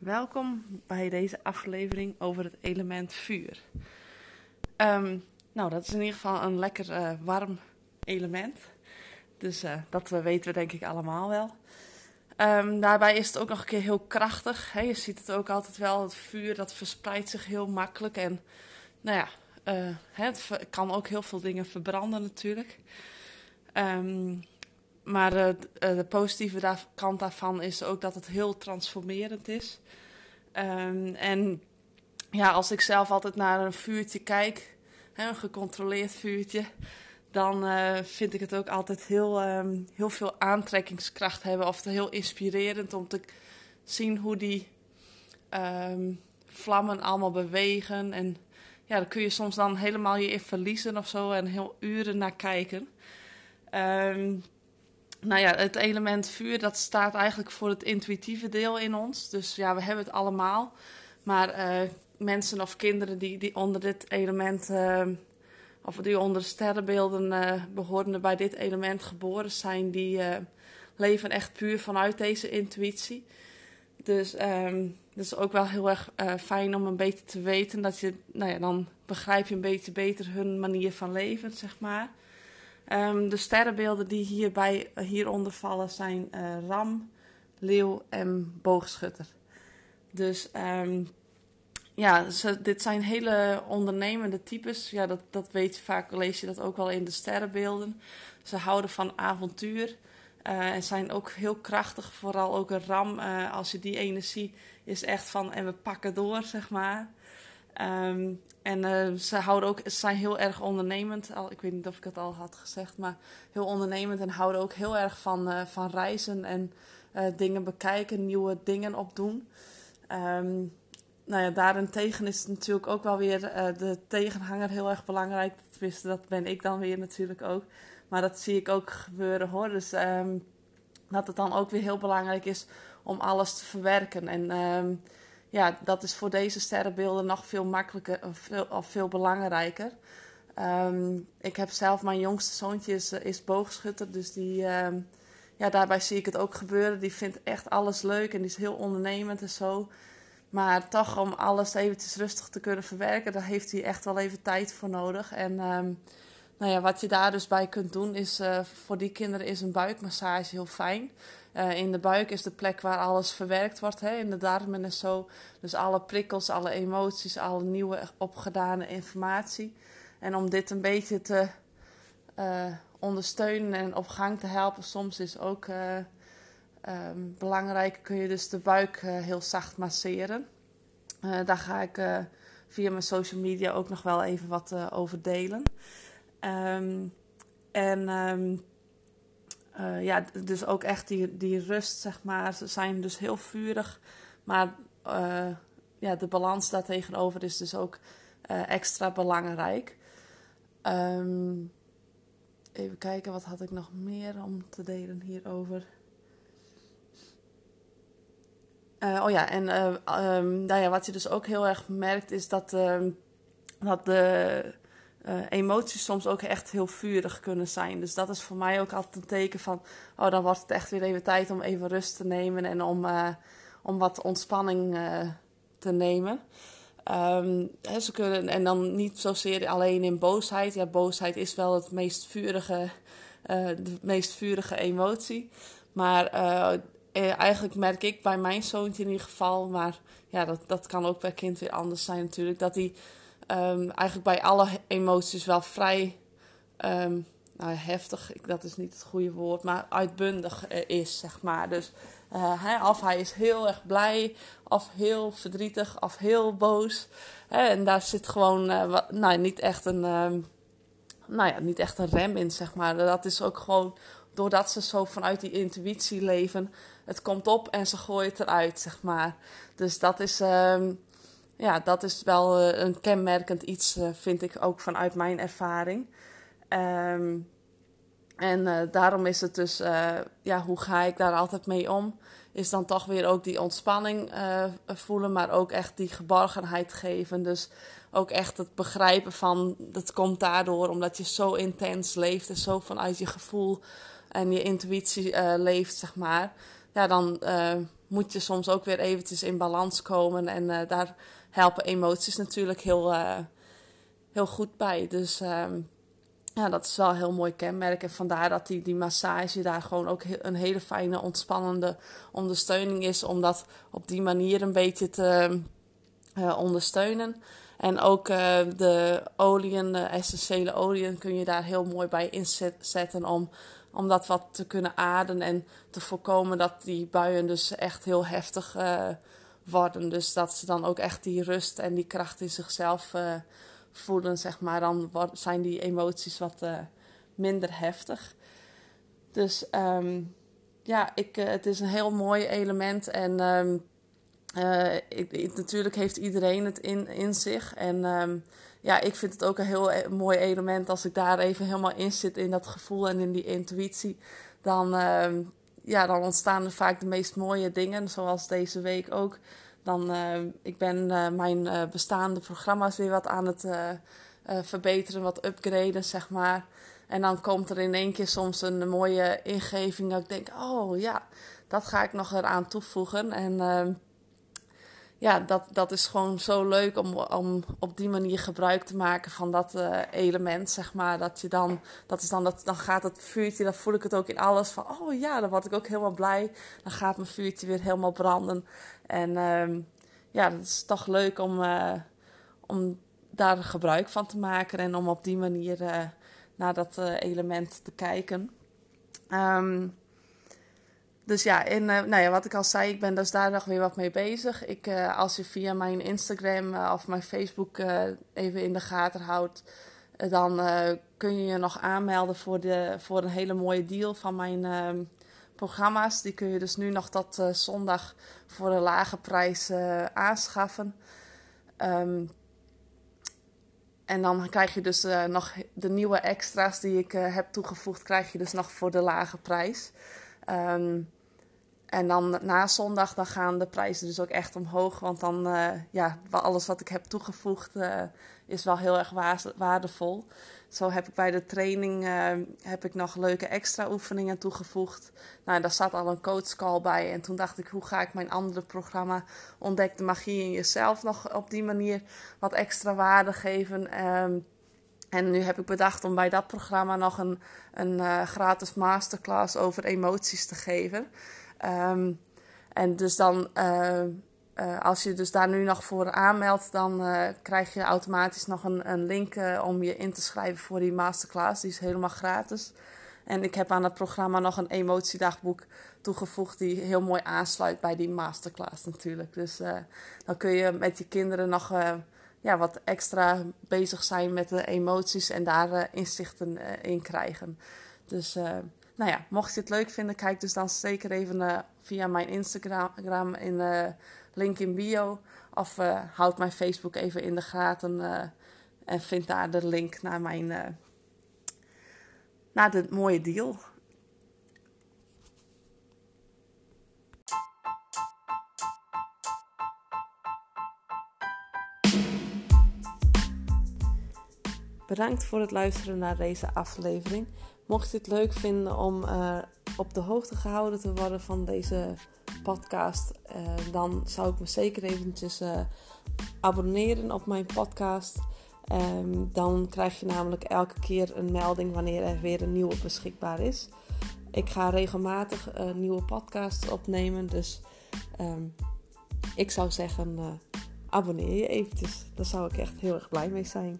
Welkom bij deze aflevering over het element vuur. Ehm, nou, dat is in ieder geval een lekker eh, warm element. Dus uh, dat weten we denk ik allemaal wel. Um, daarbij is het ook nog een keer heel krachtig. Hè? Je ziet het ook altijd wel, het vuur dat verspreidt zich heel makkelijk. En nou ja, het kan ook heel veel dingen verbranden natuurlijk. Um, maar de, de positieve kant daarvan is ook dat het heel transformerend is. Um, en ja, als ik zelf altijd naar een vuurtje kijk, hè, een gecontroleerd vuurtje, dan uh, vind ik het ook altijd heel, um, heel veel aantrekkingskracht hebben. Of heel inspirerend om te zien hoe die um, vlammen allemaal bewegen. En ja, daar kun je soms dan helemaal je in verliezen of zo en heel uren naar kijken. Um, nou ja, het element vuur, dat staat eigenlijk voor het intuïtieve deel in ons. Dus ja, we hebben het allemaal. Maar uh, mensen of kinderen die, die onder dit element, uh, of die onder sterrenbeelden uh, behorende bij dit element geboren zijn, die leven echt puur vanuit deze intuïtie. Dus um, is ook wel heel erg fijn om een beetje te weten dat je, nou ja, dan begrijp je een beetje beter hun manier van leven, zeg maar. Um, de sterrenbeelden die hierbij, hieronder vallen zijn uh, ram, leeuw en boogschutter. Dus um, ja, dit zijn hele ondernemende types. Ja, dat, dat weet vaak, lees je dat ook wel in de sterrenbeelden. Ze houden van avontuur uh, en zijn ook heel krachtig. Vooral ook een ram, uh, als je die energie is echt van en we pakken door, zeg maar. Um, en uh, ze, houden ook, zijn heel erg ondernemend. Al, ik weet niet of ik het al had gezegd, maar heel ondernemend. En houden ook heel erg van, uh, van reizen en uh, dingen bekijken, nieuwe dingen opdoen. Um, nou ja, daarentegen is het natuurlijk ook wel weer de tegenhanger heel erg belangrijk. Tenminste, dat ben ik dan weer natuurlijk ook. Maar dat zie ik ook gebeuren hoor. Dus um, dat het dan ook weer heel belangrijk is om alles te verwerken. En ja, dat is voor deze sterrenbeelden nog veel makkelijker of veel, of veel belangrijker. Um, ik heb zelf, mijn jongste zoontje is, is boogschutter, dus die, um, ja, daarbij zie ik het ook gebeuren. Die vindt echt alles leuk en die is heel ondernemend en zo. Maar toch om alles eventjes rustig te kunnen verwerken, daar heeft hij echt wel even tijd voor nodig. En um, nou ja, wat je daar dus bij kunt doen, is uh, voor die kinderen is een buikmassage heel fijn. Uh, in de buik is de plek waar alles verwerkt wordt, hè, in de darmen en zo. Dus alle prikkels, alle emoties, alle nieuwe opgedane informatie. En om dit een beetje te uh, ondersteunen en op gang te helpen, soms is ook um, belangrijk, kun je dus de buik heel zacht masseren. daar ga ik via mijn social media ook nog wel even wat over delen. Um, en um, uh, ja, dus ook echt die, die rust, zeg maar. Ze zijn dus heel vurig, maar uh, ja, de balans daartegenover is dus ook uh, extra belangrijk. Um, even kijken, wat had ik nog meer om te delen hierover? oh ja, en um, nou ja, wat je dus ook heel erg merkt is dat, dat de uh, emoties soms ook echt heel vurig kunnen zijn. Dus dat is voor mij ook altijd een teken van, oh, dan wordt het echt weer even tijd om even rust te nemen en om, uh, om wat ontspanning uh, te nemen. Um, hè, ze kunnen, en dan niet zozeer alleen in boosheid. Ja, boosheid is wel het meest vurige, de meest vurige emotie. Maar eigenlijk merk ik bij mijn zoontje in ieder geval, maar ja, dat, dat kan ook per kind weer anders zijn natuurlijk, dat hij um, eigenlijk bij alle emoties wel vrij um, nou, heftig, dat is niet het goede woord, maar uitbundig is, zeg maar. Dus uh, hè, of hij is heel erg blij, of heel verdrietig, of heel boos. En daar zit gewoon uh, wat, nou, niet, echt een, um, nou ja, niet echt een rem in, zeg maar. Dat is ook gewoon doordat ze zo vanuit die intuïtie leven. Het komt op en ze gooien het eruit, zeg maar. Dus dat is, ja, dat is wel uh, een kenmerkend iets, uh, vind ik ook vanuit mijn ervaring. Um, en uh, daarom is het dus, ja, hoe ga ik daar altijd mee om? Is dan toch weer ook die ontspanning voelen, maar ook echt die geborgenheid geven. Dus ook echt het begrijpen van, dat komt daardoor omdat je zo intens leeft en zo vanuit je gevoel en je intuïtie leeft, zeg maar. Ja, dan moet je soms ook weer eventjes in balans komen. En daar helpen emoties natuurlijk heel, heel goed bij. Dus ehm, ja, dat is wel een heel mooi kenmerk. En vandaar dat die, die massage daar gewoon ook een hele fijne, ontspannende ondersteuning is. Om dat op die manier een beetje te uh, ondersteunen. En ook uh, de oliën, de essentiële oliën, kun je daar heel mooi bij inzetten om, om dat wat te kunnen ademen en te voorkomen dat die buien dus echt heel heftig worden. Dus dat ze dan ook echt die rust en die kracht in zichzelf voelen, zeg maar. Dan zijn die emoties wat minder heftig. Dus um, ja, ik, het is een heel mooi element en... Ik, natuurlijk heeft iedereen het in, in zich. En um, ja, ik vind het ook een heel e-, mooi element als ik daar even helemaal in zit in dat gevoel en in die intuïtie. Dan, ja, dan ontstaan er vaak de meest mooie dingen, zoals deze week ook. Dan, uh, ik ben uh, mijn uh, bestaande programma's weer wat aan het verbeteren, wat upgraden, zeg maar. En dan komt er in één keer soms een mooie ingeving dat ik denk, oh ja, dat ga ik nog eraan toevoegen. En ehm, ja, dat, dat is gewoon zo leuk om, om op die manier gebruik te maken van dat uh, element, zeg maar. Dat je dan, dat is dan, dat, dan gaat het vuurtje, dan voel ik het ook in alles van, oh ja, dan word ik ook helemaal blij. Dan gaat mijn vuurtje weer helemaal branden. En uh, ja, dat is toch leuk om, uh, om daar gebruik van te maken en om op die manier uh, naar dat element te kijken. Um, dus ja, en uh, nou ja, wat ik al zei, ik ben dus daar nog weer wat mee bezig. Ik, uh, als je via mijn Instagram uh, of mijn Facebook even in de gaten houdt, dan kun je je nog aanmelden voor, de, voor een hele mooie deal van mijn ehm, programma's. Die kun je dus nu nog tot zondag voor een lage prijs aanschaffen. Um, en dan krijg je dus nog de nieuwe extra's die ik heb toegevoegd, krijg je dus nog voor de lage prijs. Um, en dan na zondag dan gaan de prijzen dus ook echt omhoog. Want dan, uh, ja, alles wat ik heb toegevoegd uh, is wel heel erg waardevol. Zo heb ik bij de training uh, heb ik nog leuke extra oefeningen toegevoegd. Nou, daar zat al een coachcall bij. En toen dacht ik, hoe ga ik mijn andere programma Ontdek de Magie in Jezelf nog op die manier wat extra waarde geven. Um, en nu heb ik bedacht om bij dat programma nog een, een gratis masterclass over emoties te geven. Um, en dus dan, uh, uh, als je dus daar nu nog voor aanmeldt, dan uh, krijg je automatisch nog een, een link om je in te schrijven voor die masterclass. Die is helemaal gratis. En ik heb aan het programma nog een emotiedagboek toegevoegd die heel mooi aansluit bij die masterclass natuurlijk. Dus dan kun je met je kinderen nog ja, wat extra bezig zijn met de emoties en daar inzichten in krijgen. Dus nou ja, mocht je het leuk vinden, kijk dus dan zeker even uh, via mijn Instagram in uh, link in bio. Of uh, houd mijn Facebook even in de gaten en vind daar de link naar mijn naar de mooie deal. Bedankt voor het luisteren naar deze aflevering. Mocht je het leuk vinden om uh, op de hoogte gehouden te worden van deze podcast, uh, dan zou ik me zeker eventjes uh, abonneren op mijn podcast. Um, dan krijg je namelijk elke keer een melding wanneer er weer een nieuwe beschikbaar is. Ik ga regelmatig nieuwe podcasts opnemen, dus um, ik zou zeggen, abonneer je eventjes. Daar zou ik echt heel erg blij mee zijn.